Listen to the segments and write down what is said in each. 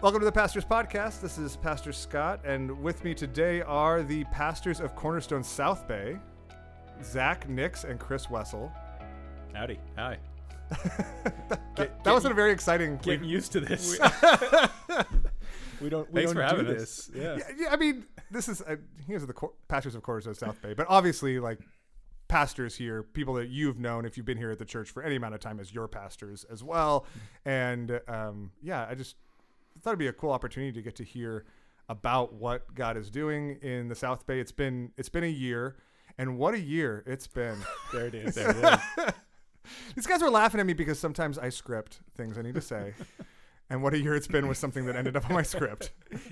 Welcome to the Pastors Podcast. This is Pastor Scott, and with me today are the pastors of Cornerstone South Bay, Zach Nix and Chris Wessel. Howdy. Hi. That, that wasn't a very exciting. Getting used to this. we don't. We Thanks don't for having this. Yeah. yeah, yeah, I mean, this is uh, here's the cor- pastors of Cornerstone South Bay, but obviously, like pastors here, people that you've known if you've been here at the church for any amount of time as your pastors as well, and um, yeah, I just thought it'd be a cool opportunity to get to hear about what God is doing in the South Bay. It's been it's been a year, and what a year it's been. There it is. There it is. These guys are laughing at me because sometimes I script things I need to say. And what a year it's been with something that ended up on my script.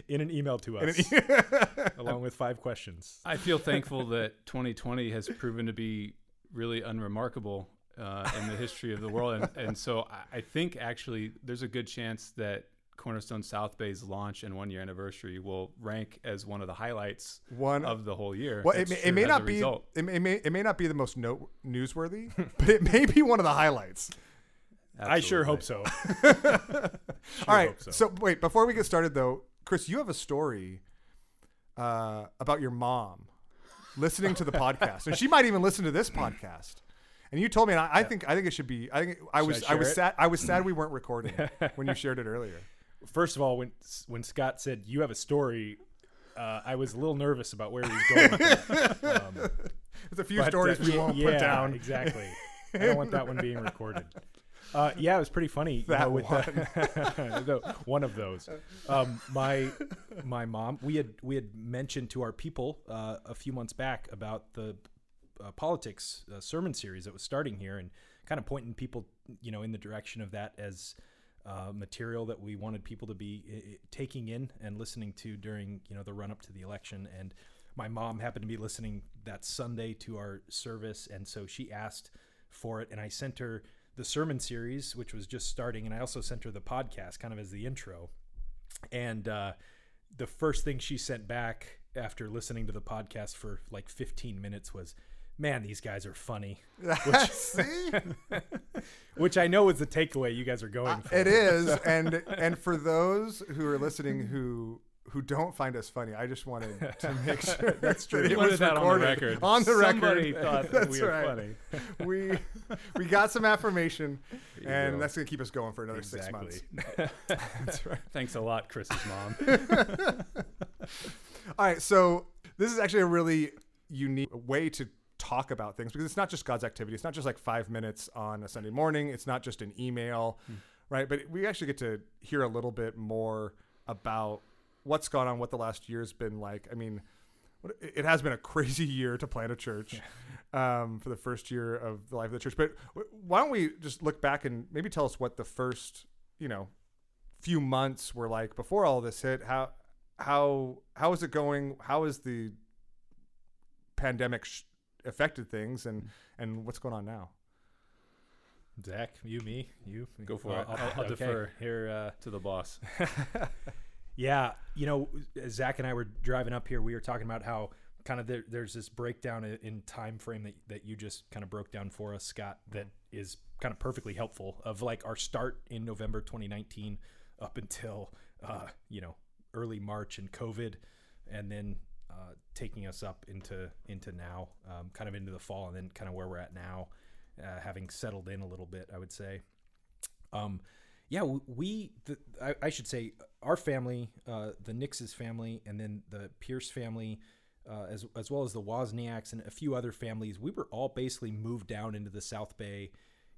In an email to us, it- along with five questions. I feel thankful that 2020 has proven to be really unremarkable uh, in the history of the world, and, and so I, I think actually there's a good chance that Cornerstone South Bay's launch and one year anniversary will rank as one of the highlights One of the whole year. Well, it may, it may not be it may, it may it may not be the most note newsworthy, but it may be one of the highlights. I sure hope so. All right. So. so. wait, before we get started though, Chris, you have a story uh, about your mom listening to the podcast, and she might even listen to this podcast. And you told me, and I, I think I think it should be. I think I Should was I I, was it? sad. I was sad we weren't recording when you shared it earlier. First of all, when when Scott said you have a story, uh, I was a little nervous about where he was going. With that. Um, There's a few but, uh, stories we yeah, won't yeah, put down. Exactly. I don't want that one being recorded. Uh, yeah, it was pretty funny. you That know, with The, the- one of those. Um, my my mom. We had we had mentioned to our people uh, a few months back about the uh, politics uh, sermon series that was starting here, and kind of pointing people, you know, in the direction of that as uh, material that we wanted people to be taking in and listening to during you know the run up to the election. And my mom happened to be listening that Sunday to our service, and so she asked for it, and I sent her the sermon series, which was just starting, and I also sent her the podcast, kind of as the intro. And uh, the first thing she sent back after listening to the podcast for like 15 minutes was, "Man, these guys are funny," See, which I know is the takeaway you guys are going for. Uh, it is, and and for those who are listening who who don't find us funny, I just wanted to make sure that's true. You It was that on the record. On the Somebody record, thought that that's we were right. funny. We we got some affirmation, and go. that's gonna keep us going for another six months. Exactly. That's right. Thanks a lot, Chris's mom. All right, so this is actually a really unique way to talk about things because it's not just God's activity. It's not just like five minutes on a Sunday morning. It's not just an email, right? But we actually get to hear a little bit more about what's gone on, what the last year's been like. I mean, it has been a crazy year to plant a church um, for the first year of the life of the church. But why don't we just look back and maybe tell us what the first, you know, few months were like before all this hit? How how how is it going? How is the pandemic sh- affected things, and and what's going on now? Zach, you, me, you, Go for Well, it. I'll, I'll okay, defer here. Uh, to the boss. Yeah, you know, Zach and I were driving up here. We were talking about how kind of there, there's this breakdown in time frame that, that you just kind of broke down for us, Scott. That is kind of perfectly helpful of like our start in November 2019 up until uh, you know early March and COVID, and then uh, taking us up into into now, um, kind of into the fall, and then kind of where we're at now, uh, having settled in a little bit, I would say. Um, yeah, we, the, I, I should say, our family, uh, the Nix's family, and then the Pierce family, uh, as, as well as the Wozniaks and a few other families, we were all basically moved down into the South Bay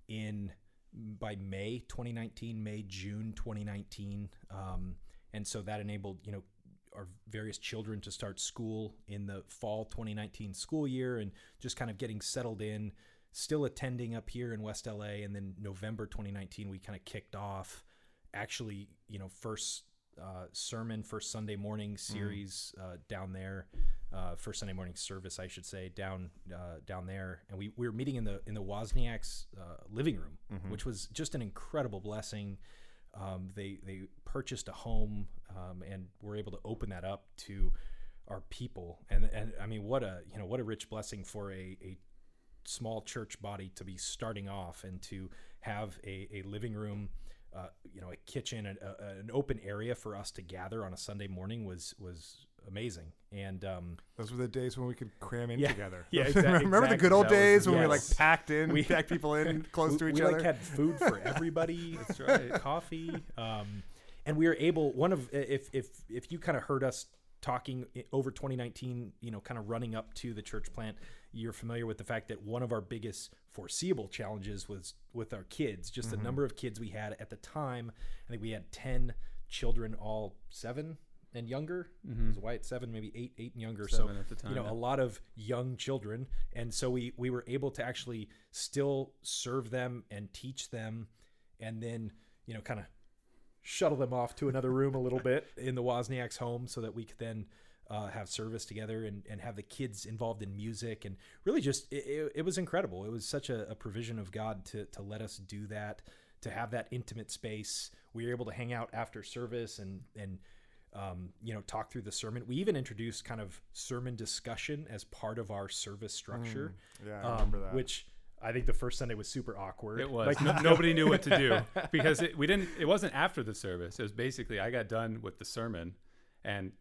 in by May 2019, May, June 2019. Um, and so that enabled, you know, our various children to start school in the fall 2019 school year and just kind of getting settled in still attending up here in West LA, and then November 2019 we kind of kicked off. Actually, you know, first uh, sermon, first Sunday morning series uh, down there, uh, first Sunday morning service, I should say, down uh, down there, and we, we were meeting in the in the Wozniaks' uh, living room, which was just an incredible blessing. Um, they they purchased a home um, and were able to open that up to our people, and and I mean, what a you know what a rich blessing for a, a small church body to be starting off and to have a, a living room uh, you know a kitchen, a, a, an open area for us to gather on a Sunday morning was was amazing. And um, Those were the days when we could cram in Yeah. together. Yeah, exact- Remember the good old That was- days when we were like packed in, we We- packed people in close to each we other. We like had food for everybody. That's right. coffee. Um, and we were able. One of if if if you kind of heard us talking over 2019, you know, kind of running up to the church plant, you're familiar with the fact that one of our biggest foreseeable challenges was with our kids. Just Mm-hmm. the number of kids we had at the time. I think we had 10 children, all seven and younger. Was Wyatt seven, maybe eight, eight and younger. Seven so time, you know, yeah. a lot of young children, and so we we were able to actually still serve them and teach them, and then you know, kind of shuttle them off to another room a little bit in the Wozniak's home, so that we could then. Uh, have service together and, and have the kids involved in music and really just it, it, it was incredible it was such a, a provision of god to, to let us do that to have that intimate space we were able to hang out after service and and um, you know talk through the sermon we even introduced kind of sermon discussion as part of our service structure yeah, I um, remember that. which i think the first sunday was super awkward It was. like no, nobody knew what to do because it, we didn't. It wasn't after the service. It was basically I got done with the sermon, and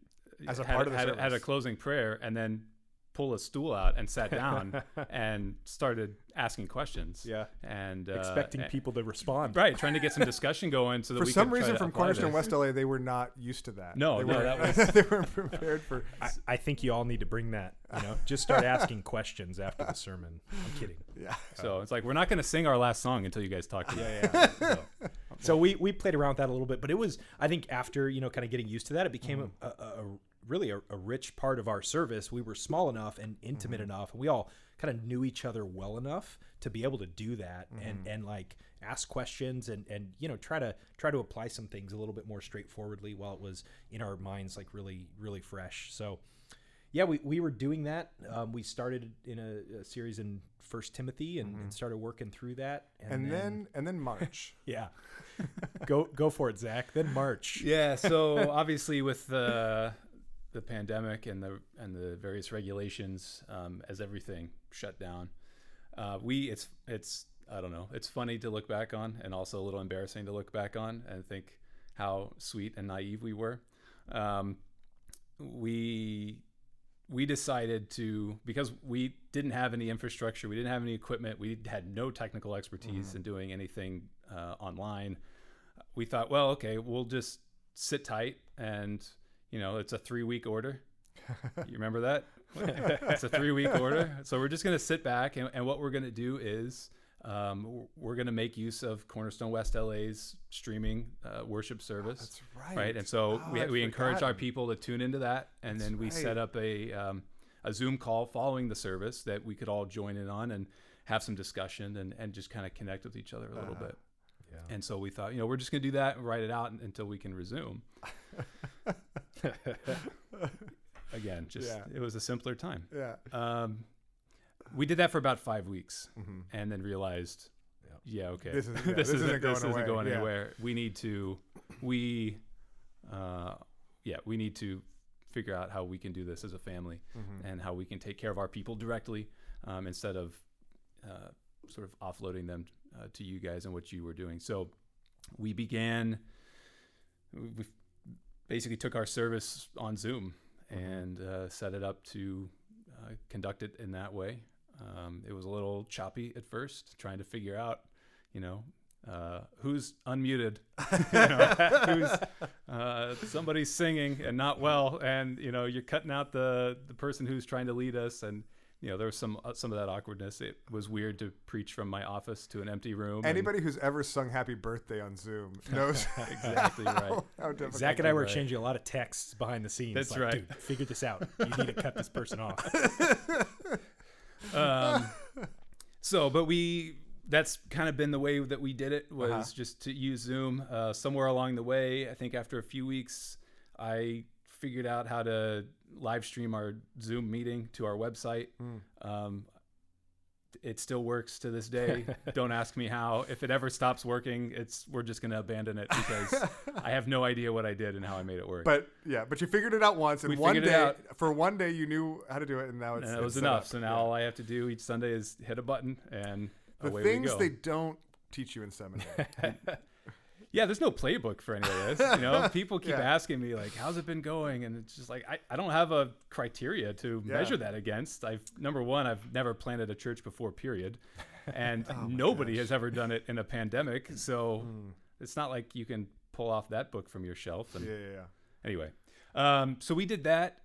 As a had, part of the had, had a closing prayer, and then pull a stool out and sat down and started asking questions. Yeah. and uh, expecting people to respond Right, trying to get some discussion going so that for we some reason, from apply Cornerstone. West LA, they were not used to that. No, they no, weren't- that was- they weren't prepared for. I, I think you all need to bring that you know just start asking questions after the sermon i'm kidding Yeah, So it's like we're not going to sing our last song until you guys talk to me. yeah, yeah. So, so we we played around with that a little bit, but it was I think after you know kind of getting used to that, it became a, a, a really a, a rich part of our service. We were small enough and intimate mm-hmm. enough, and we all kind of knew each other well enough to be able to do that and mm-hmm. and like ask questions and and you know try to try to apply some things a little bit more straightforwardly while it was in our minds like really really fresh. So yeah, we, we were doing that. Um, we started in a, a series in First Timothy and, and mm-hmm. started working through that. and then and then March. yeah, go go for it, Zach. Then March. Yeah. So obviously, with the the pandemic and the and the various regulations, um, as everything shut down, uh, we it's it's I don't know. It's funny to look back on, and also a little embarrassing to look back on and think how sweet and naive we were. Um, we we decided to because we didn't have any infrastructure, we didn't have any equipment, we had no technical expertise in doing anything uh, online. We thought, well, okay, we'll just sit tight, and you know, it's a three week order. you remember that? it's a three week order, so we're just gonna sit back, and, and what we're gonna do is. Um, we're going to make use of Cornerstone West LA's streaming uh, worship service That's right. right? And so Oh, we, I'd we encourage our people to tune into that, and That's then we right. set up a um, a Zoom call following the service that we could all join in on and have some discussion and, and just kind of connect with each other a little Uh-huh. bit. Yeah. And so we thought, you know, we're just going to do that and write it out until we can resume. Again, just Yeah. it was a simpler time. Yeah. Um, we did that for about five weeks, Mhm. and then realized, yeah, okay, This is- yeah, this, this isn't, isn't going this isn't going yeah. anywhere. We need to, we, uh, yeah, we need to figure out how we can do this as a family Mhm. and how we can take care of our people directly um, instead of uh, sort of offloading them uh, to you guys and what you were doing. So we began. We basically took our service on Zoom and uh, set it up to uh, conduct it in that way. Um, it was a little choppy at first, trying to figure out, you know, uh, who's unmuted, you know, who's uh, somebody's singing and not well, and you know, you're cutting out the the person who's trying to lead us, and you know, there was some uh, some of that awkwardness. It was weird to preach from my office to an empty room. and- Anybody who's ever sung "Happy Birthday" on Zoom knows Exactly right. how, how difficult. Zach and I were right. exchanging a lot of texts behind the scenes. That's like, right. Dude, figure this out. You need to cut this person off. um, so, but we that's kind of been the way that we did it was Uh-huh. just to use Zoom. Uh, somewhere along the way, I think after a few weeks, I figured out how to live stream our Zoom meeting to our website. Um, it still works to this day. Don't ask me how. If it ever stops working, it's we're just going to abandon it because I have no idea what I did and how I made it work. But yeah, but you figured it out once, and We one day, for one day, you knew how to do it, and now it's and that it's was enough. up. So now Yeah. all I have to do each Sunday is hit a button and the away things we go. they don't teach you in seminary. Yeah, there's no playbook for any of this. You know, people keep Yeah. asking me like, "How's it been going?" And it's just like I, I don't have a criteria to Yeah. measure that against. I've number one, I've never planted a church before, period, and Oh nobody has ever done it in a pandemic. So Mm. it's not like you can pull off that book from your shelf. And Yeah, yeah, yeah. anyway, um, so we did that,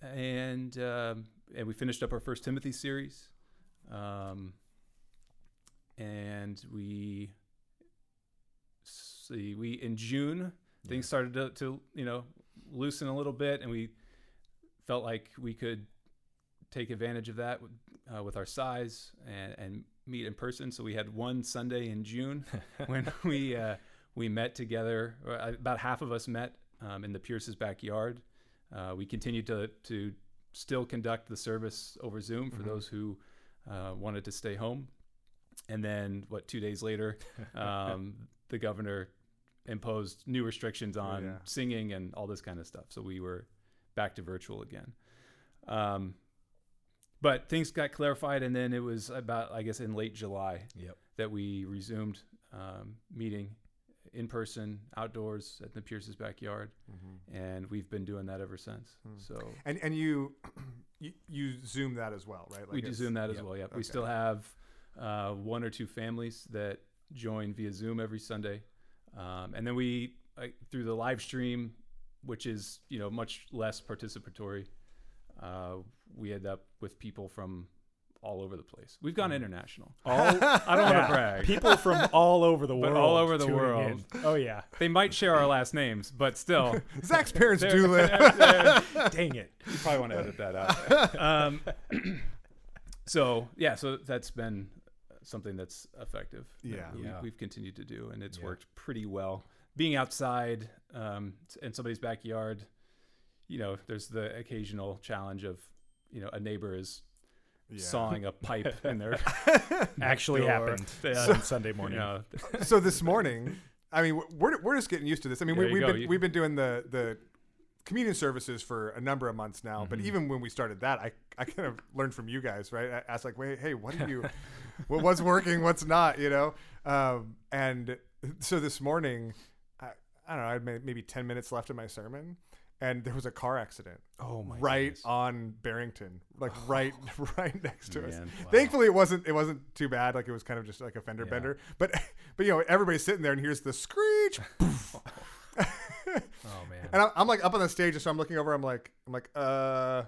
and um, and we finished up our first Timothy series, um, and we we in June things started to, to you know loosen a little bit, and we felt like we could take advantage of that with, uh, with our size and, and meet in person. So we had one Sunday in June when we uh, we met together. About half of us met um, in the Pierce's backyard. Uh, we continued to to still conduct the service over Zoom for Mhm. those who uh, wanted to stay home. And then, what two days later, um, the governor imposed new restrictions on yeah. singing and all this kind of stuff. So we were back to virtual again. Um, but things got clarified, and then it was about, I guess, in late July Yep. that we resumed um, meeting in person, outdoors at the Pierce's backyard, Mhm. and we've been doing that ever since. Hmm. So And and you, you you zoom that as well, right? we do Zoom that as yep. well. Yeah, Okay. we still have uh, one or two families that join via Zoom every Sunday, um, and then we like, through the live stream, which is you know much less participatory. Uh, we end up with people from all over the place. We've gone international. All, I don't want to brag. people from all over the But world. all over the tuning world. in. Oh yeah. They might share our last names, but still, Zach's parents do live. Dang it. you probably want to edit that out. Um, so yeah, so that's been something that's effective. that Yeah. we, Yeah. we've continued to do, and it's Yeah. worked pretty well. Being outside um, in somebody's backyard, you know, there's the occasional challenge of, you know, a neighbor is Yeah. sawing a pipe in their Actually door. happened Yeah. on Sunday you morning. know, so this morning, I mean, we're we're just getting used to this. I mean, we, we've, been You- we've been doing the the communion services for a number of months now. But Mhm. even when we started that, I I kind of learned from you guys, right? I asked like, wait, hey, what do you, what, what's working, what's not, you know? Um, and so this morning, I, I don't know, I had maybe ten minutes left in my sermon. And there was a car accident Oh my right goodness. on Barrington, like right, right next to us. Wow. Thankfully, it wasn't. It wasn't too bad. Like it was kind of just like a fender Yeah. bender. But, but you know, everybody's sitting there and here's the screech. Oh man. and I'm, I'm like up on the stage, and so I'm looking over. I'm like, I'm like, uh,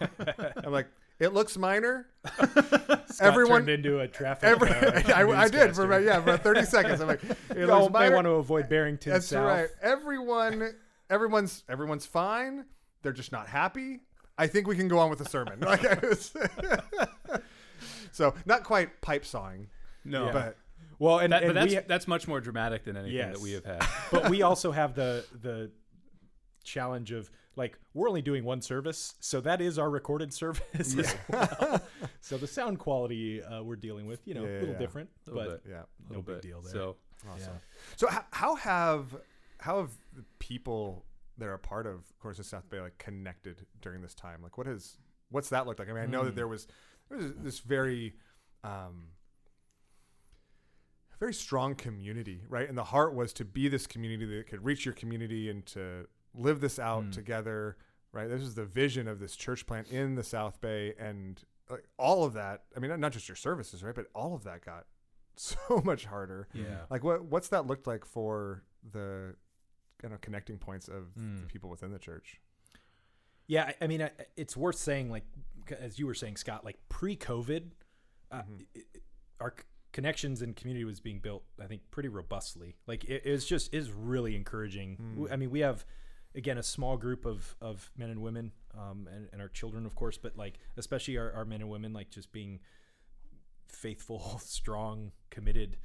I'm like, it looks minor. Scott everyone- turned into a traffic. Every, uh, I, I did for about yeah, for about 30 seconds. I'm like, it Y'all looks may minor. want to avoid Barrington That's South. right. Everyone, everyone's, everyone's fine. They're just not happy. I think we can go on with the sermon. Like I was, so not quite pipe sawing, no, Yeah. but Well, and, that, and but that's we, that's much more dramatic than anything that we have had. but we also have the the challenge of like we're only doing one service, so that is our recorded service as well. So the sound quality uh, we're dealing with, you know, Yeah, a little yeah. different, Little but bit. yeah. a no little big bit. deal there. So Awesome. yeah. So how, how have how have the people that are a part of Course of South Bay like connected during this time? Like what has what's that looked like? I mean, I know that Hmm. there was there was this very um very strong community, right? And the heart was to be this community that could reach your community and to live this out Hmm. together, right? This is the vision of this church plant in the South Bay and like, all of that. I mean, not just your services, right? But all of that got so much harder. Yeah. Like what what's that looked like for the kind of connecting points of Mm. the people within the church? Yeah, I, I mean, I, it's worth saying, like, as you were saying, Scott, like pre-COVID, uh, Mhm. i- i- our c- connections and community was being built, I think, pretty robustly. Like, it, it's just is really encouraging. Mm. I mean, we have again a small group of of men and women, um, and, and our children, of course, but like especially our, our men and women, like just being faithful, strong, committed.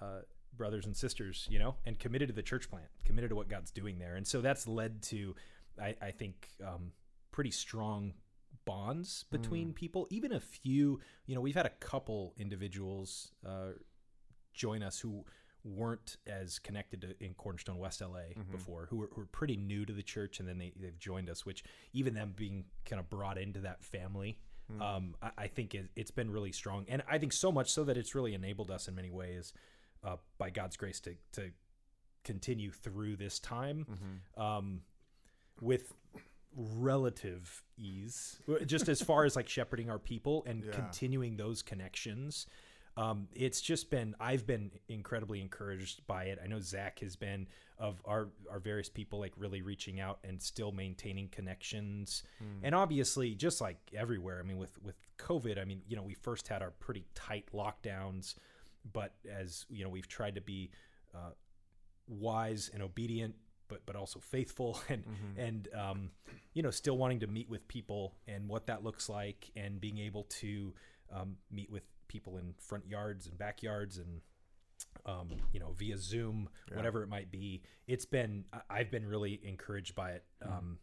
Uh, brothers and sisters, you know, and committed to the church plant, committed to what God's doing there. And so that's led to, I, I think, um, pretty strong bonds between people. Even a few, you know, we've had a couple individuals uh, join us who weren't as connected to, in Cornerstone West LA Mhm. before, who were, who were pretty new to the church, and then they, they've joined us, which even them being kind of brought into that family. Mm. Um, I, I think it, it's been really strong, and I think so much so that it's really enabled us in many ways, uh, by God's grace, to to continue through this time Mm-hmm. um, with relative ease, just as far as like shepherding our people and Yeah. continuing those connections. Um, it's just been I've been incredibly encouraged by it. I know Zach has been of our our various people like really reaching out and still maintaining connections. And obviously, just like everywhere, I mean, with with COVID, I mean, you know, we first had our pretty tight lockdowns, but as you know, we've tried to be uh, wise and obedient but but also faithful and and um, you know still wanting to meet with people and what that looks like and being able to um, meet with people in front yards and backyards and um, you know via Zoom whatever it might be. It's been I've been really encouraged by it um,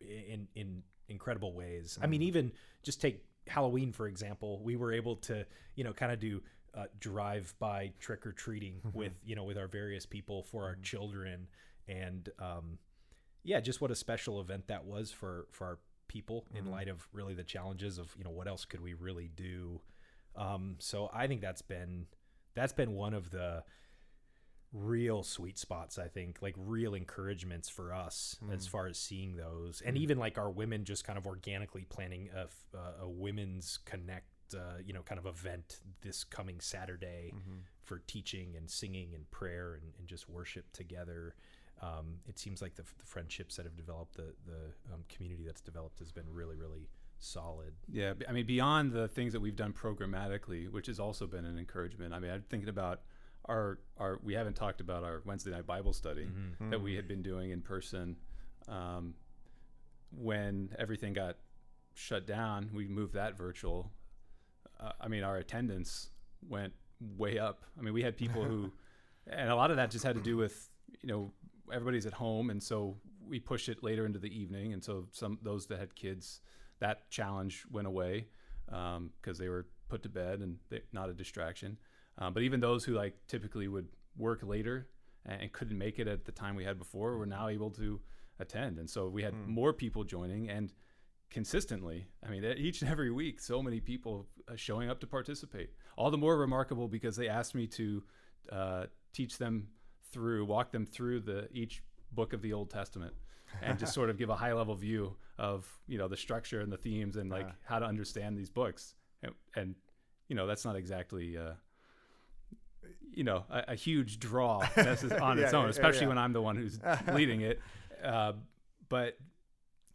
in in incredible ways. I mean even just take Halloween for example. We were able to you know kind of do uh, drive by trick or treating with you know with our various people for our children. And um, yeah, just what a special event that was for for our people in light of really the challenges of you know what else could we really do. Um, so I think that's been that's been one of the real sweet spots i think like real encouragements for us as far as seeing those. And even like our women just kind of organically planning a, uh, a women's connect uh, you know kind of event this coming saturday for teaching and singing and prayer and, and just worship together. Um, it seems like the, the friendships that have developed the, the um, community that's developed has been really really solid Yeah, I mean, beyond the things that we've done programmatically, which has also been an encouragement. I mean, I'm thinking about our our. We haven't talked about our Wednesday night Bible study that we had been doing in person. Um, when everything got shut down, we moved that virtual. Uh, I mean, our attendance went way up. I mean, we had people who, and a lot of that just had to do with you know everybody's at home, and so we pushed it later into the evening, and so some those that had kids, that challenge went away because they were put to bed and they, not a distraction. Um, but even those who like typically would work later and, and couldn't make it at the time we had before were now able to attend, and so we had more people joining and consistently. I mean, each and every week, so many people uh, showing up to participate. All the more remarkable because they asked me to uh, teach them through, walk them through the each book of the Old Testament, and just sort of give a high level view of you know the structure and the themes and like Yeah. how to understand these books. And, and you know that's not exactly. Uh, you know, a, a huge draw on its own, yeah, especially yeah. when I'm the one who's leading it. Uh, but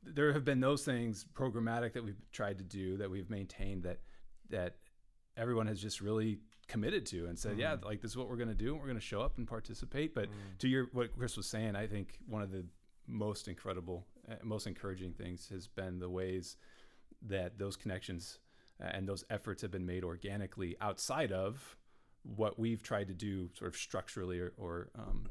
there have been those things programmatic that we've tried to do that we've maintained that that everyone has just really committed to and said, yeah, like this is what we're going to do. and We're going to show up and participate. But to your what Chris was saying, I think one of the most incredible, uh, most encouraging things has been the ways that those connections uh, and those efforts have been made organically outside of what we've tried to do sort of structurally or, or um,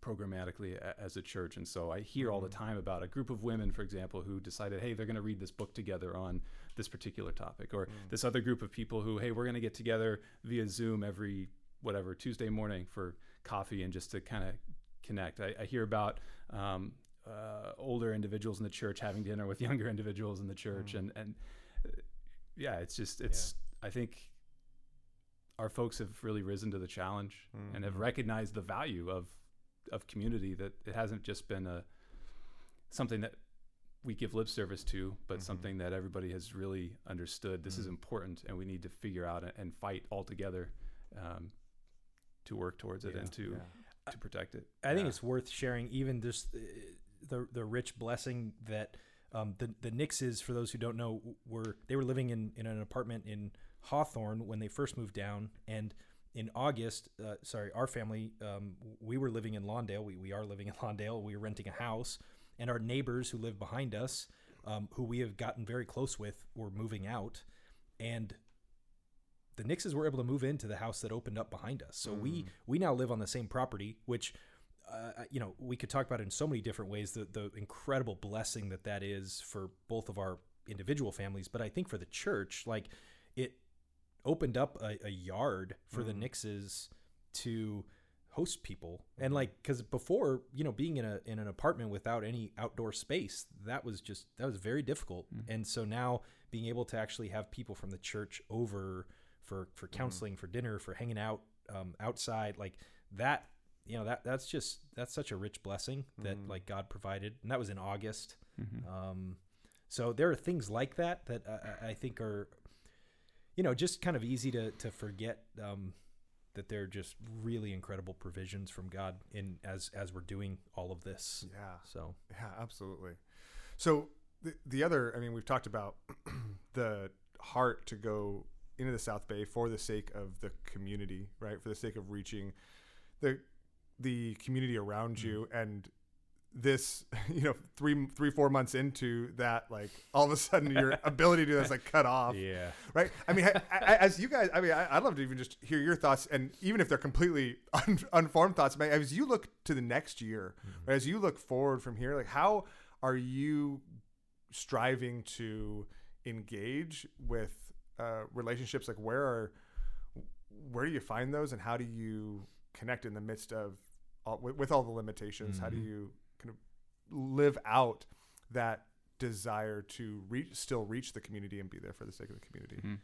programmatically as a church. And so I hear all the time about a group of women, for example, who decided, hey, they're going to read this book together on this particular topic, or this other group of people who, hey, we're going to get together via Zoom every whatever Tuesday morning for coffee and just to kind of connect. I, I hear about um, uh, older individuals in the church having dinner with younger individuals in the church, and and uh, yeah, it's just it's. I think our folks have really risen to the challenge and have recognized the value of of community. That it hasn't just been a something that we give lip service to, but something that everybody has really understood. This is important, and we need to figure out and, fight all together um, to work towards it Yeah. and to to protect it. I think Yeah. it's worth sharing even just uh, the the rich blessing that um, the the Nixes, for those who don't know, were they were living in, in an apartment in Hawthorne when they first moved down, and in August, uh, sorry, our family, um, we were living in Lawndale. We, we are living in Lawndale. We were renting a house, and our neighbors who live behind us, um, who we have gotten very close with, were moving out, and the Nixes were able to move into the house that opened up behind us. So we mm. we now live on the same property, which uh, uh, you know we could talk about in so many different ways. The the incredible blessing that that is for both of our individual families, but I think for the church, like it opened up a, a yard for the mm. Nixes to host people. And mm-hmm. like because before you know being in a in an apartment without any outdoor space that was just that was very difficult. Mm. And so now being able to actually have people from the church over for for counseling for dinner for hanging out um, outside like that you know that that's just that's such a rich blessing that Mhm. like God provided, and that was in August. Mhm. Um, so there are things like that that I, I- I think are, you know, just kind of easy to to forget um, that they're just really incredible provisions from God in as as we're doing all of this. Yeah. So Yeah, absolutely. So the, the other, I mean, we've talked about the heart to go into the South Bay for the sake of the community, right? For the sake of reaching the the community around mm-hmm. you, and this, you know, three three four months into that, like all of a sudden your ability to do that's like cut off, yeah, right? I mean, I, I, as you guys, I mean, I, I'd love to even just hear your thoughts, and even if they're completely un, unformed thoughts, but as you look to the next year, mm-hmm. right, as you look forward from here, like how are you striving to engage with uh, relationships? Like, where are where do you find those, and how do you connect in the midst of all, with, with all the limitations? How do Mhm. you kind of live out that desire to reach, still reach the community and be there for the sake of the community? Mhm.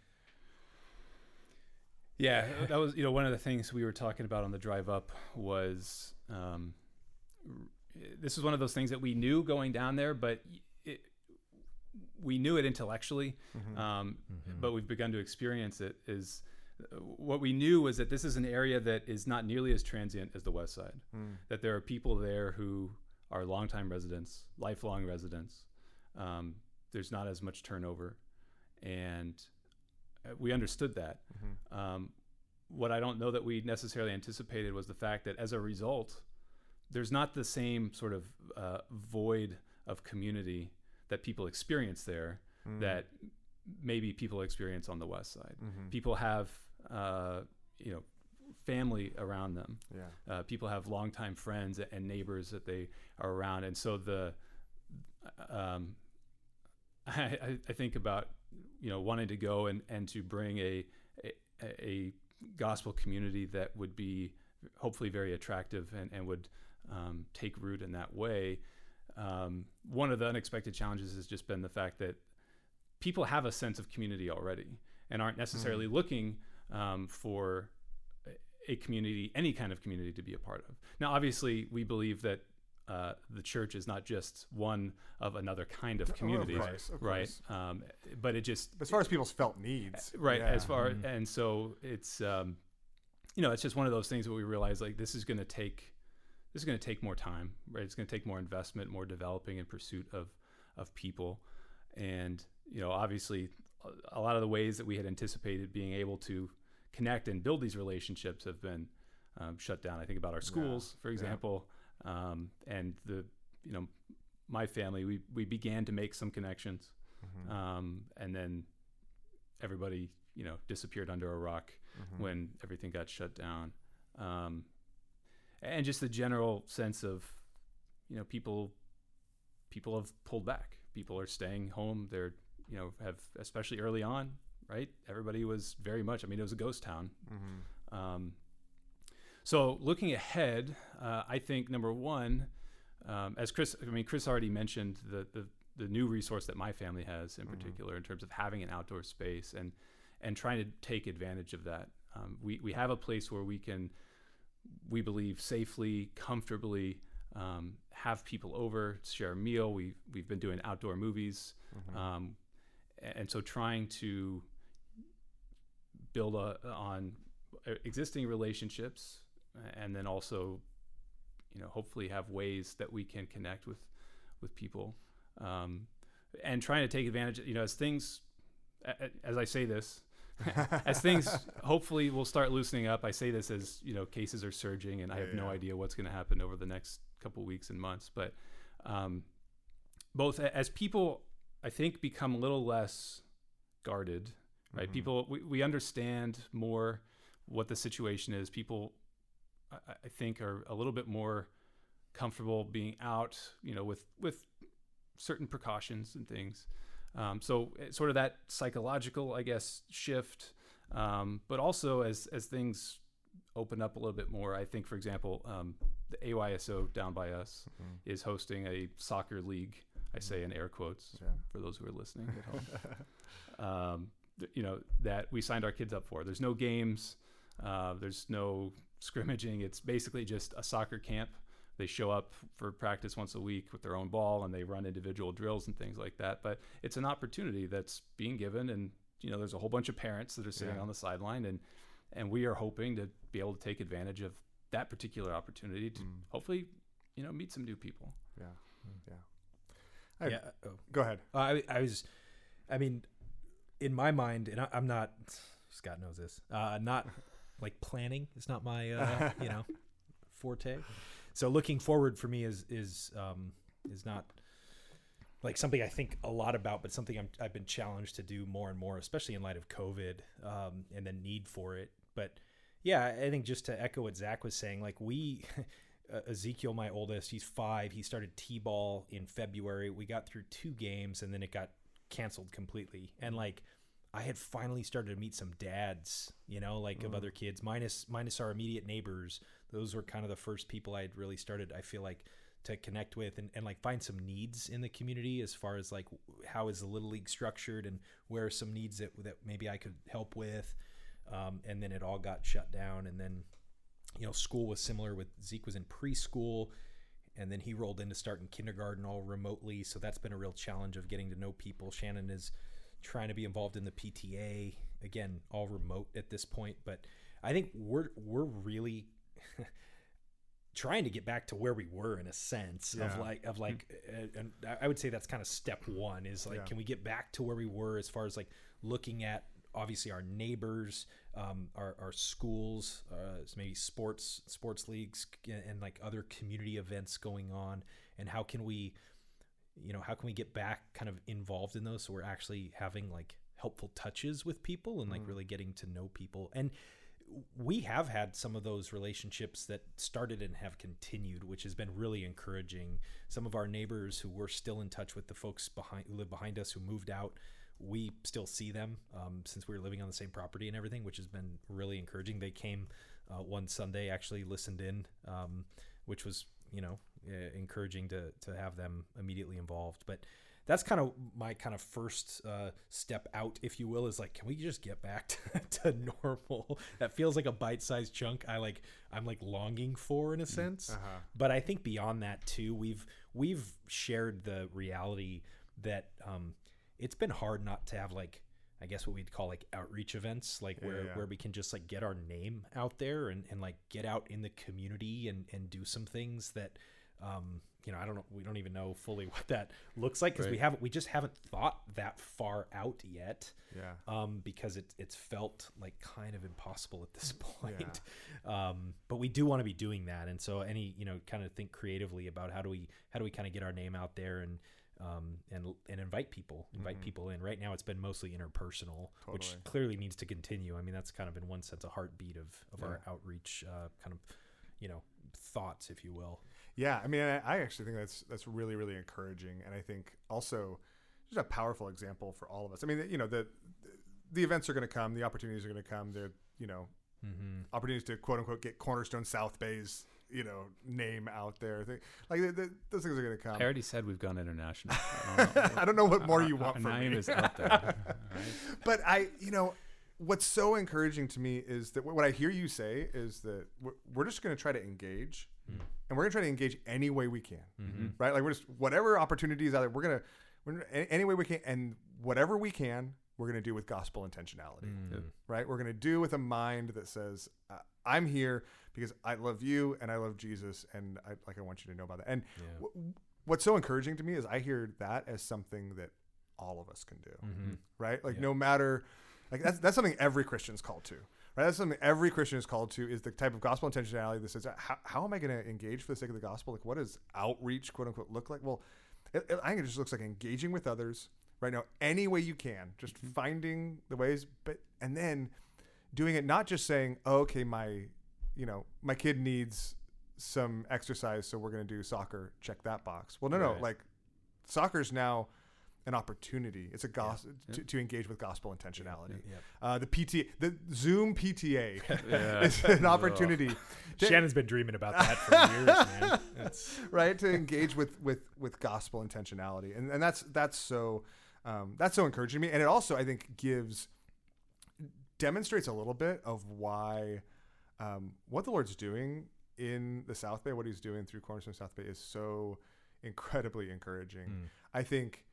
Yeah, that was you know one of the things we were talking about on the drive up was um, this is one of those things that we knew going down there, but we knew it intellectually, Mhm. um, Mhm. but we've begun to experience it. Is what we knew was that this is an area that is not nearly as transient as the West Side. Mm. That there are people there who are longtime residents, lifelong residents. Um, there's not as much turnover, and uh, we understood that. Mhm. Um, what I don't know that we necessarily anticipated was the fact that as a result, there's not the same sort of uh, void of community that people experience there Mm. that maybe people experience on the west side. Mhm. People have, uh, you know, family around them. Yeah. Uh, people have longtime friends and neighbors that they are around, and so the, um, I, I- I think about you know wanting to go and, and to bring a, a a gospel community that would be hopefully very attractive and, and would um, take root in that way. Um, one of the unexpected challenges has just been the fact that people have a sense of community already and aren't necessarily looking um, for a- community, any kind of community to be a part of. Now, obviously, we believe that uh, the church is not just one of another kind of Oh, of community, course, of right? course. Um, but it just As far as people's felt needs, right yeah. as far Mhm. and so it's um you know it's just one of those things where we realize like this is going to take this is going to take more time right it's going to take more investment more developing and pursuit of of people and you know obviously a- lot of the ways that we had anticipated being able to connect and build these relationships have been um, shut down i think about our schools for yeah. example um, and the you know my family we we began to make some connections Mhm. um, and then everybody you know disappeared under a rock Mhm. when everything got shut down um, and just the general sense of you know people people have pulled back people are staying home they're you know have especially early on right everybody was very much i mean it was a ghost town Mhm. um, so looking ahead, uh, I think number one, um, as Chris, I mean, Chris already mentioned the, the, the new resource that my family has in Mhm. particular in terms of having an outdoor space and, and trying to take advantage of that. Um, we, we have a place where we can, we believe safely, comfortably, um, have people over, share a meal. We, we've been doing outdoor movies. Mhm. Um, and so trying to build a, on existing relationships and then also you know hopefully have ways that we can connect with with people um, and trying to take advantage you know as things as i say this as things hopefully will start loosening up i say this as you know cases are surging and i Yeah, have no idea what's going to happen over the next couple weeks and months but um, both as people i think become a little less guarded right? Mhm. people we, we understand more what the situation is. People I, I think are a little bit more comfortable being out you know with with certain precautions and things um, so sort of that psychological i guess shift um, but also as as things open up a little bit more i think for example um, the ayso down by us Mhm. is hosting a soccer league i say in air quotes Yeah. for those who are listening at home um, th- you know that we signed our kids up for. There's no games, uh, there's no scrimmaging. It's basically just a soccer camp. They show up for practice once a week with their own ball and they run individual drills and things like that. But it's an opportunity that's being given, and you know, there's a whole bunch of parents that are sitting Yeah. on the sideline, and and we are hoping to be able to take advantage of that particular opportunity to Mm. hopefully, you know, meet some new people. Yeah. Yeah. I- yeah. Oh. Go ahead. Uh, I, I was, I mean, in my mind, and I, I'm not. Scott knows this. Uh, not like planning is not my, uh, you know, forte. So looking forward for me is is um, is not like something I think a lot about, but something I'm, I've been challenged to do more and more, especially in light of COVID um, and the need for it. But yeah, I think just to echo what Zach was saying, like we, uh, Ezekiel, my oldest, he's five. He started t-ball in February. We got through two games and then it got canceled completely. And like, I had finally started to meet some dads, you know, like of other kids, minus minus our immediate neighbors. Those were kind of the first people I had really started. I feel like to connect with and, and like find some needs in the community as far as like how is the little league structured and where are some needs that that maybe I could help with. Um, and then it all got shut down. And then, you know, school was similar with Zeke was in preschool and then he rolled into starting kindergarten all remotely. So that's been a real challenge of getting to know people. Shannon is trying to be involved in the PTA again, all remote at this point. But I think we're we're really trying to get back to where we were in a sense of like of like, uh, and I- would say that's kind of step one is like, Yeah. can we get back to where we were as far as like looking at obviously our neighbors, um, our, our schools, uh, maybe sports sports leagues and, and like other community events going on, and how can we, you know, how can we get back kind of involved in those so we're actually having like helpful touches with people and like really getting to know people? And we have had some of those relationships that started and have continued, which has been really encouraging. Some of our neighbors who were still in touch with the folks behind who live behind us who moved out, we still see them um, since we were living on the same property and everything, which has been really encouraging. They came uh, one Sunday, actually listened in, um, which was you know uh, encouraging to to have them immediately involved. But that's kind of my kind of first uh, step out, if you will, is like, can we just get back to, to normal? That feels like a bite-sized chunk. I like, I'm like longing for in a sense. Uh-huh. But I think beyond that too, we've we've shared the reality that um, it's been hard not to have like, I guess what we'd call like outreach events, like where yeah. where we can just like get our name out there and, and like get out in the community and and do some things that um, you know, I don't know. We don't even know fully what that looks like because we haven't. We just haven't thought that far out yet. Yeah. Um, because it, it's felt like kind of impossible at this point. Yeah. Um, but we do want to be doing that, and so any you know, kind of think creatively about how do we how do we kind of get our name out there and um, and and invite people, invite people in. Right now, it's been mostly interpersonal, which Mm-hmm. Clearly needs to continue. I mean, that's kind of in one sense a heartbeat of of our outreach, uh, kind of you know, thoughts, if you will. Yeah, I mean, I, I actually think that's that's really really encouraging, and I think also just a powerful example for all of us. I mean, you know, the the events are going to come, the opportunities are going to come. They're you know Mm-hmm. opportunities to quote unquote get Cornerstone South Bay's you know name out there. Like the, the, those things are going to come. I already said we've gone international. I don't know. I don't know what more you want our from name me. is out there. Right. but I, you know, what's so encouraging to me is that what I hear you say is that we're, we're just going to try to engage, and we're going to try to engage any way we can, right? Like we're just whatever opportunities out there, we're gonna, we're gonna any, any way we can, and whatever we can, we're going to do with gospel intentionality, Yep. right? We're going to do with a mind that says, uh, "I'm here because I love you and I love Jesus, and I like I want you to know about that." And Yeah. w- what's so encouraging to me is I hear that as something that all of us can do Mm-hmm. right? Like Yeah. no matter, like that's that's something every Christian's called to, right? That's something every Christian is called to is the type of gospel intentionality that says, how, how am I going to engage for the sake of the gospel? Like, what does outreach, quote unquote, look like? Well, it, it- I think it just looks like engaging with others right now, any way you can, just mm-hmm. finding the ways, but and then doing it not just saying, oh, okay, my, you know, my kid needs some exercise, so we're going to do soccer. Check that box. Well, no, no, like soccer's now an opportunity. It's a gospel Yeah. to, to engage with gospel intentionality. Yep. Uh, the PTA, the Zoom PTA, is an opportunity, to- Shannon's been dreaming about that for years, right? To engage with with with gospel intentionality, and and that's that's so um, that's so encouraging to me, and it also I think gives demonstrates a little bit of why um, what the Lord's doing in the South Bay, what He's doing through Cornerstone South Bay, is so incredibly encouraging. Mm. I think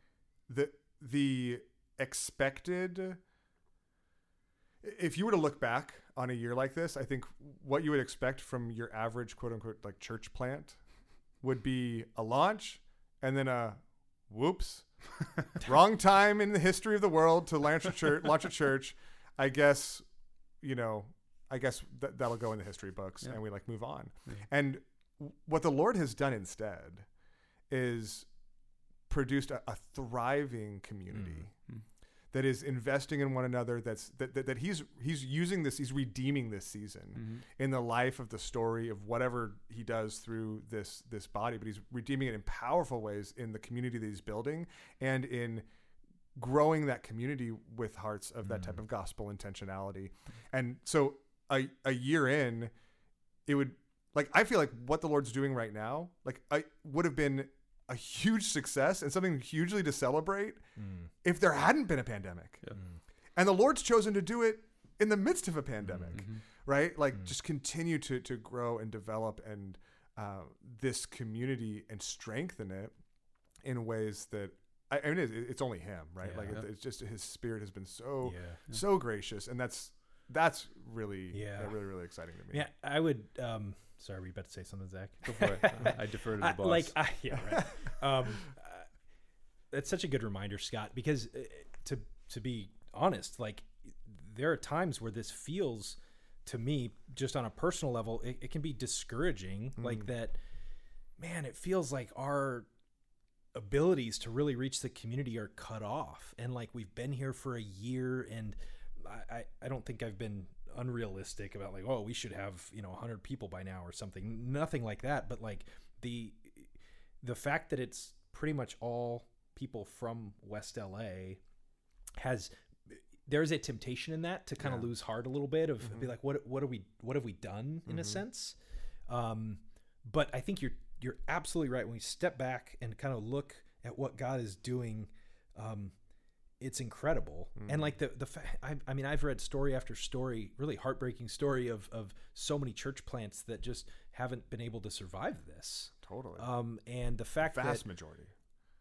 the the expected if you were to look back on a year like this, I think what you would expect from your average quote unquote like church plant would be a launch and then a whoops. Wrong time in the history of the world to launch a church launch a church. I guess, you know, I guess th- that'll go in the history books Yeah. and we like move on. Yeah. And w- what the Lord has done instead is produced a, a thriving community Mm. that is investing in one another that's that, that, that he's he's using this he's redeeming this season Mhm. in the life of the story of whatever he does through this this body but he's redeeming it in powerful ways in the community that he's building and in growing that community with hearts of that type Mm. of gospel intentionality and so a, a year in it would like i feel like what the lord's doing right now like i would have been a huge success and something hugely to celebrate Mm. if there hadn't been a pandemic Yeah. Mm. and the lord's chosen to do it in the midst of a pandemic Mhm. right like Mm. just continue to to grow and develop and uh, this community and strengthen it in ways that I, I mean it, it's only him right Yeah. like it, Yeah. it's just his spirit has been so yeah. so gracious and that's that's really Yeah. really really exciting to me Yeah, I would. Um, sorry, were you about to say something, Zach? Go for it. I- defer to the I- boss. Like, I, yeah, right. um, uh, that's such a good reminder, Scott, because uh, to to be honest, like there are times where this feels to me, just on a personal level, it, it can be discouraging. Like Mm. that, man, it feels like our abilities to really reach the community are cut off, and like we've been here for a year, and I, I, I don't think I've been unrealistic about like oh we should have you know 100 people by now or something nothing like that but like the the fact that it's pretty much all people from west la has there's a temptation in that to kind of Yeah. lose heart a little bit of be Mhm. like what what are we what have we done in a Mhm. sense um but i think you're you're absolutely right when we step back and kind of look at what god is doing um it's incredible. Mhm. and like the the fa- I, I mean i've read story after story really heartbreaking story of of so many church plants that just haven't been able to survive this. Totally. Um and the fact that vast majority.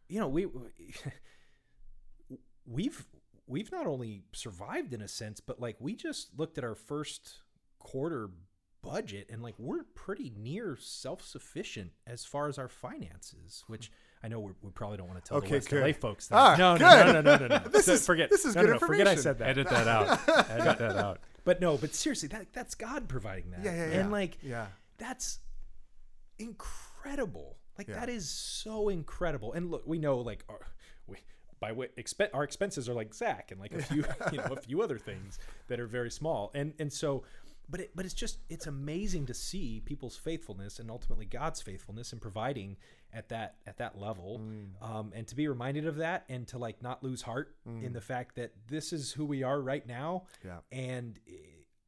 you know we we've we've not only survived in a sense but like we just looked at our first quarter budget and like we're pretty near self-sufficient as far as our finances which i know we're, we probably don't want to tell Okay, the west good. la folks that Ah, no, no, no no no no no This So is- forget this is no, good no, no, forget i information. said that Edit that out. Edit that out. but no but seriously that that's god providing that yeah yeah yeah and like yeah that's incredible. Like Yeah. that is so incredible. And look, we know like our, we by what expen- our expenses are like Zach and like a few you know a few other things that are very small. And and so, but it but it's just it's amazing to see people's faithfulness and ultimately God's faithfulness in providing at that at that level. Mm. Um, and to be reminded of that and to like not lose heart in the fact that this is who we are right now yeah and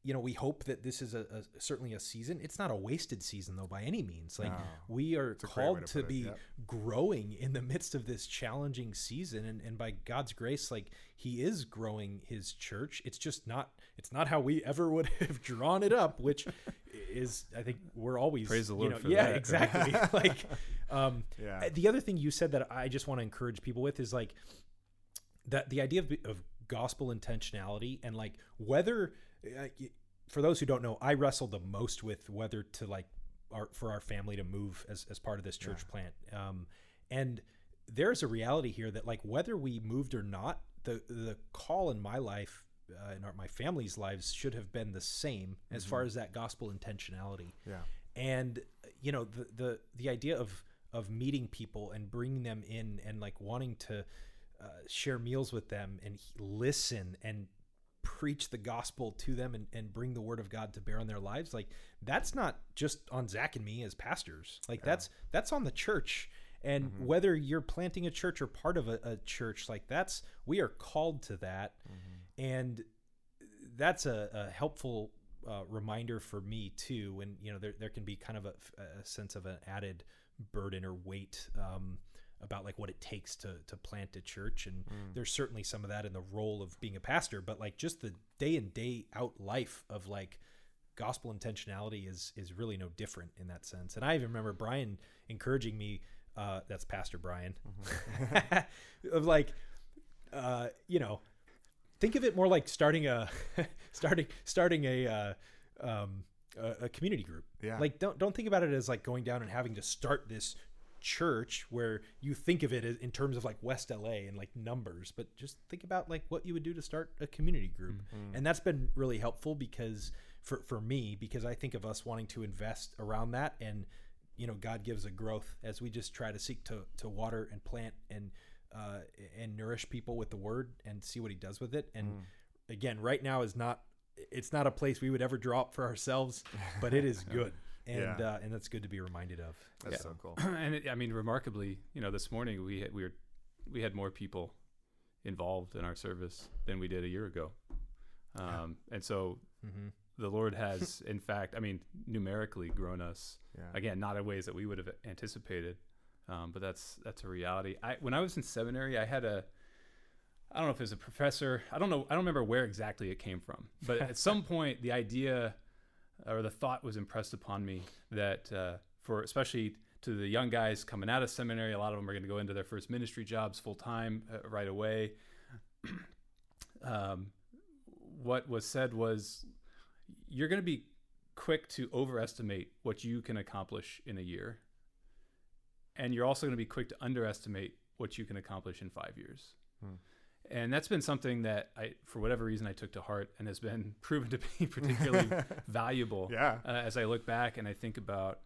you know we hope that this is a, a certainly a season it's not a wasted season though by any means like No. we are called to to, be yep. growing in the midst of this challenging season and, and by god's grace like he is growing his church it's just not it's not how we ever would have drawn it up which is i think we're always Praise the you Lord know, for yeah that. exactly like um yeah The other thing you said that I just want to encourage people with is like that the idea of, of gospel intentionality and like whether uh, for those who don't know, I wrestle the most with whether to like our for our family to move as as part of this church plant. Um, and there's a reality here that like whether we moved or not, the the call in my life uh, in our, my family's lives should have been the same as far as that gospel intentionality. Yeah. And you know the the the idea of of meeting people and bringing them in and like wanting to uh, share meals with them and listen and preach the gospel to them and, and bring the word of god to bear on their lives like that's not just on zach and me as pastors. Like that's that's on the church. And whether you're planting a church or part of a, a church like that's we are called to that and that's a, a helpful uh, reminder for me too when you know there, there can be kind of a, a sense of an added burden or weight um, about like what it takes to to plant a church and there's certainly some of that in the role of being a pastor but like just the day in day out life of like gospel intentionality is is really no different in that sense. And I even remember Brian encouraging me. Uh, that's Pastor Brian. of like, uh, you know, think of it more like starting a starting starting a uh, um, a, a community group. Yeah. Like don't don't think about it as like going down and having to start this church where you think of it in terms of like West LA and like numbers, but just think about like what you would do to start a community group. And that's been really helpful because for for me because I think of us wanting to invest around that and you know God gives a growth as we just try to seek to to water and plant and uh, and nourish people with the word and see what he does with it. And again, right now is not it's not a place we would ever draw up for ourselves, but it is good. And Yeah. uh, and that's good to be reminded of. That's so cool. and it, I mean, remarkably, you know, this morning we had, we were we had more people involved in our service than we did a year ago, um, and so Mm-hmm. the Lord has, in fact, I mean, numerically grown us. Yeah. Again, not in ways that we would have anticipated, um, but that's that's a reality. I when I was in seminary, I had a I don't know if it was a professor. I don't know. I don't remember where exactly it came from, but at some point, the idea or the thought was impressed upon me that uh, for especially to the young guys coming out of seminary, a lot of them are going to go into their first ministry jobs full time uh, right away. um, what was said was, you're going to be quick to overestimate what you can accomplish in a year, and you're also going to be quick to underestimate what you can accomplish in five years. And that's been something that I, for whatever reason, I took to heart and has been proven to be particularly valuable Yeah. uh, as I look back and I think about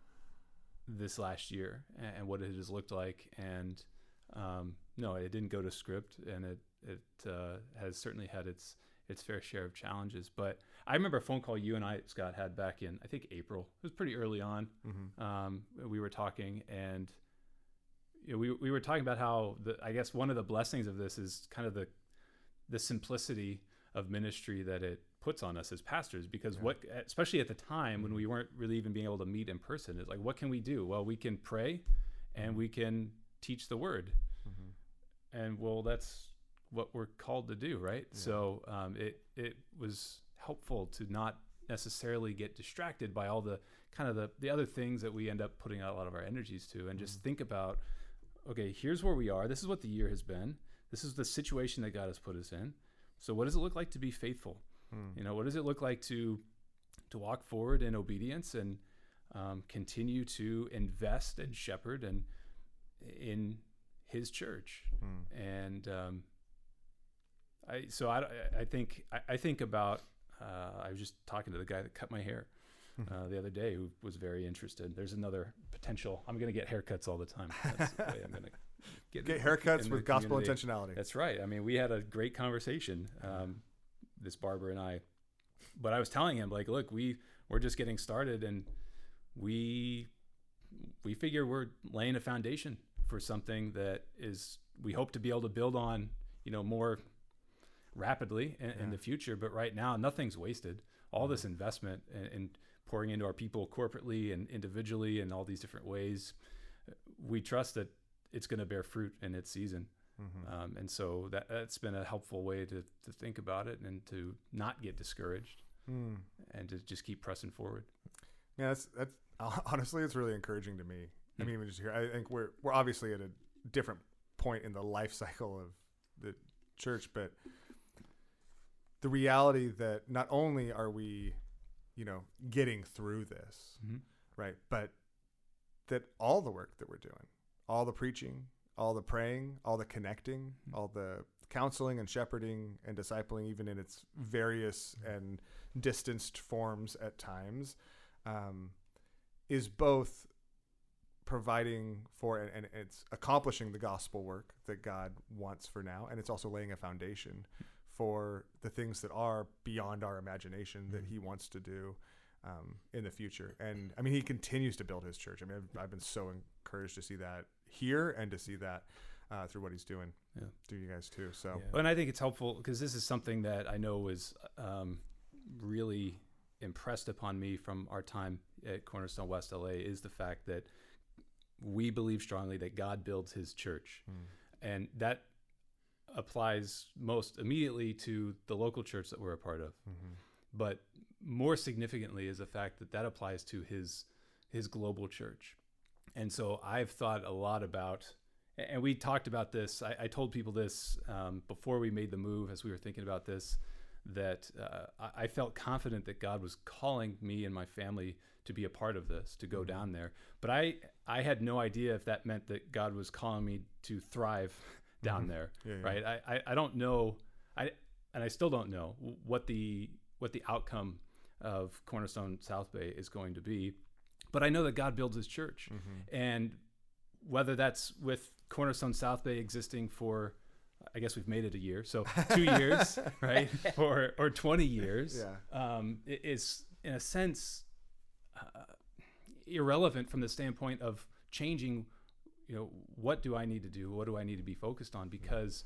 this last year and, and what it has looked like. And um, no, it didn't go to script, and it it uh, has certainly had its its fair share of challenges. But I remember a phone call you and I, Scott, had back in I think April. It was pretty early on. Mm-hmm. Um, we were talking and. You know, we, we were talking about how the I guess one of the blessings of this is kind of the the simplicity of ministry that it puts on us as pastors because what especially at the time when mm-hmm. we weren't really even being able to meet in person is like what can we do? Well we can pray and we can teach the word. Mm-hmm. And well that's what we're called to do right? So um, it it was helpful to not necessarily get distracted by all the kind of the, the other things that we end up putting out a lot of our energies to and just mm-hmm. think about okay here's where we are. This is what the year has been. This is the situation that god has put us in. So what does it look like to be faithful? You know what does it look like to to walk forward in obedience and um, continue to invest and shepherd and in his church? And um, I so I, I think I, I think about uh, I was just talking to the guy that cut my hair uh, the other day who was very interested. There's another potential. I'm going to get haircuts all the time. That's the way I'm going to get, Get haircuts with gospel community. intentionality. That's right. I mean, we had a great conversation, um, this barber and I. But I was telling him, like, look, we we're just getting started, and we we figure we're laying a foundation for something that is we hope to be able to build on, you know, more rapidly in, in the future. But right now, nothing's wasted. All this investment and, and pouring into our people corporately and individually and all these different ways, we trust that it's going to bear fruit in its season. Um, and so that, that's been a helpful way to, to think about it and to not get discouraged Mm. and to just keep pressing forward. Yeah, that's that's honestly, it's really encouraging to me. I mean, even just here, I think we're we're obviously at a different point in the life cycle of the church, but the reality that not only are we, you know, getting through this, mm-hmm. right, but that all the work that we're doing, all the preaching, all the praying, all the connecting, mm-hmm. all the counseling and shepherding and discipling, even in its various mm-hmm. and distanced forms at times, um, is both providing for and, and it's accomplishing the gospel work that God wants for now, and it's also laying a foundation for the things that are beyond our imagination that He wants to do um, in the future. And I mean, He continues to build His church. I mean, I've, I've been so encouraged to see that here and to see that uh, through what He's doing Yeah. through you guys too. So Yeah. And I think it's helpful because this is something that I know was um, really impressed upon me from our time at Cornerstone West LA is the fact that we believe strongly that God builds his church. And that applies most immediately to the local church that we're a part of. But more significantly is the fact that that applies to his his global church. And so I've thought a lot about, and we talked about this. I, I told people this um, before we made the move, as we were thinking about this, that uh, I, I felt confident that God was calling me and my family to be a part of this, to go down there. But I I had no idea if that meant that God was calling me to thrive down there, Yeah, yeah. right? I, I I don't know, I and I still don't know what the what the outcome of Cornerstone South Bay is going to be, but I know that God builds His church, Mm-hmm. and whether that's with Cornerstone South Bay existing for I guess we've made it a year, so two years, right? Or or twenty years. Yeah. Um, is in a sense uh, irrelevant from the standpoint of changing. You know, what do I need to do? What do I need to be focused on? Because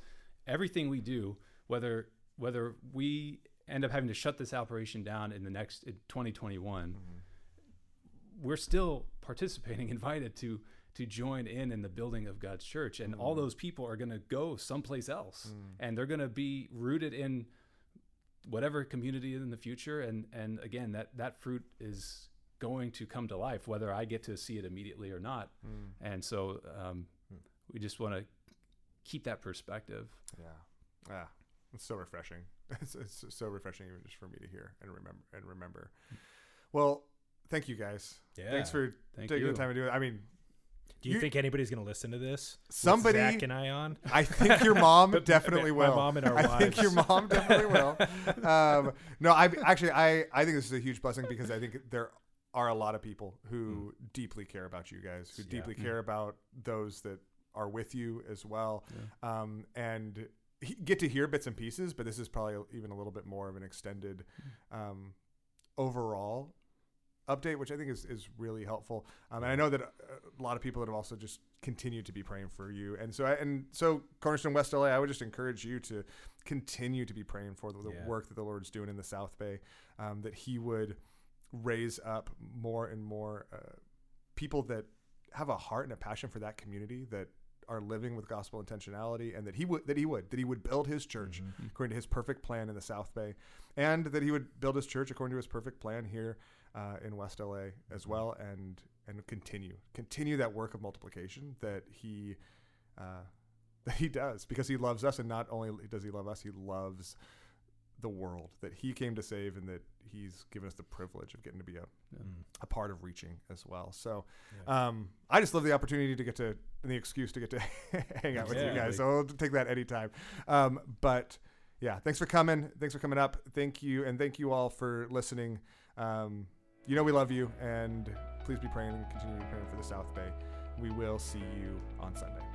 everything we do, whether whether we end up having to shut this operation down in the next in 2021, mm-hmm. we're still participating, invited to to join in in the building of God's church, and all mm-hmm. those people are going to go someplace else, mm. and they're going to be rooted in whatever community in the future, and and again that that fruit is going to come to life, whether I get to see it immediately or not, and so um, we just want to keep that perspective. Yeah. Yeah. It's so refreshing. It's, it's so refreshing even just for me to hear and remember and remember. Well, thank you guys. Yeah. Thanks for Thank taking you. the time to do it. I mean, Do you, You- think anybody's going to listen to this? with Somebody- Zach and I on. I think your mom But- definitely my will. mom and our I think your mom definitely will. Um, no, I actually I I think this is a huge blessing because I think there are a lot of people who deeply care about you guys, who Yeah. deeply care about those that are with you as well, um, and he, get to hear bits and pieces. But this is probably even a little bit more of an extended um, overall update, which I think is, is really helpful. Um, and I know that uh, a lot of people that have also just continued to be praying for you. And so, I, and so Cornerstone West LA, I would just encourage you to continue to be praying for the, the Yeah. work that the Lord's doing in the South Bay, um, that He would raise up more and more uh, people that have a heart and a passion for that community that are living with gospel intentionality and that he would that he would that he would build his church according to his perfect plan in the South Bay and that he would build his church according to his perfect plan here uh, in West LA as well and and continue continue that work of multiplication that he uh, that he does because he loves us and not only does he love us he loves the world that he came to save and that he's given us the privilege of getting to be a, a part of reaching as well so um, I just love the opportunity to get to and the excuse to get to hang out with you guys. Absolutely. So I'll take that anytime. Um, but yeah, thanks for coming. Thanks for coming up. Thank you, and thank you all for listening. Um, you know we love you, and please be praying and continue to be praying for the South Bay. We will see you on Sunday.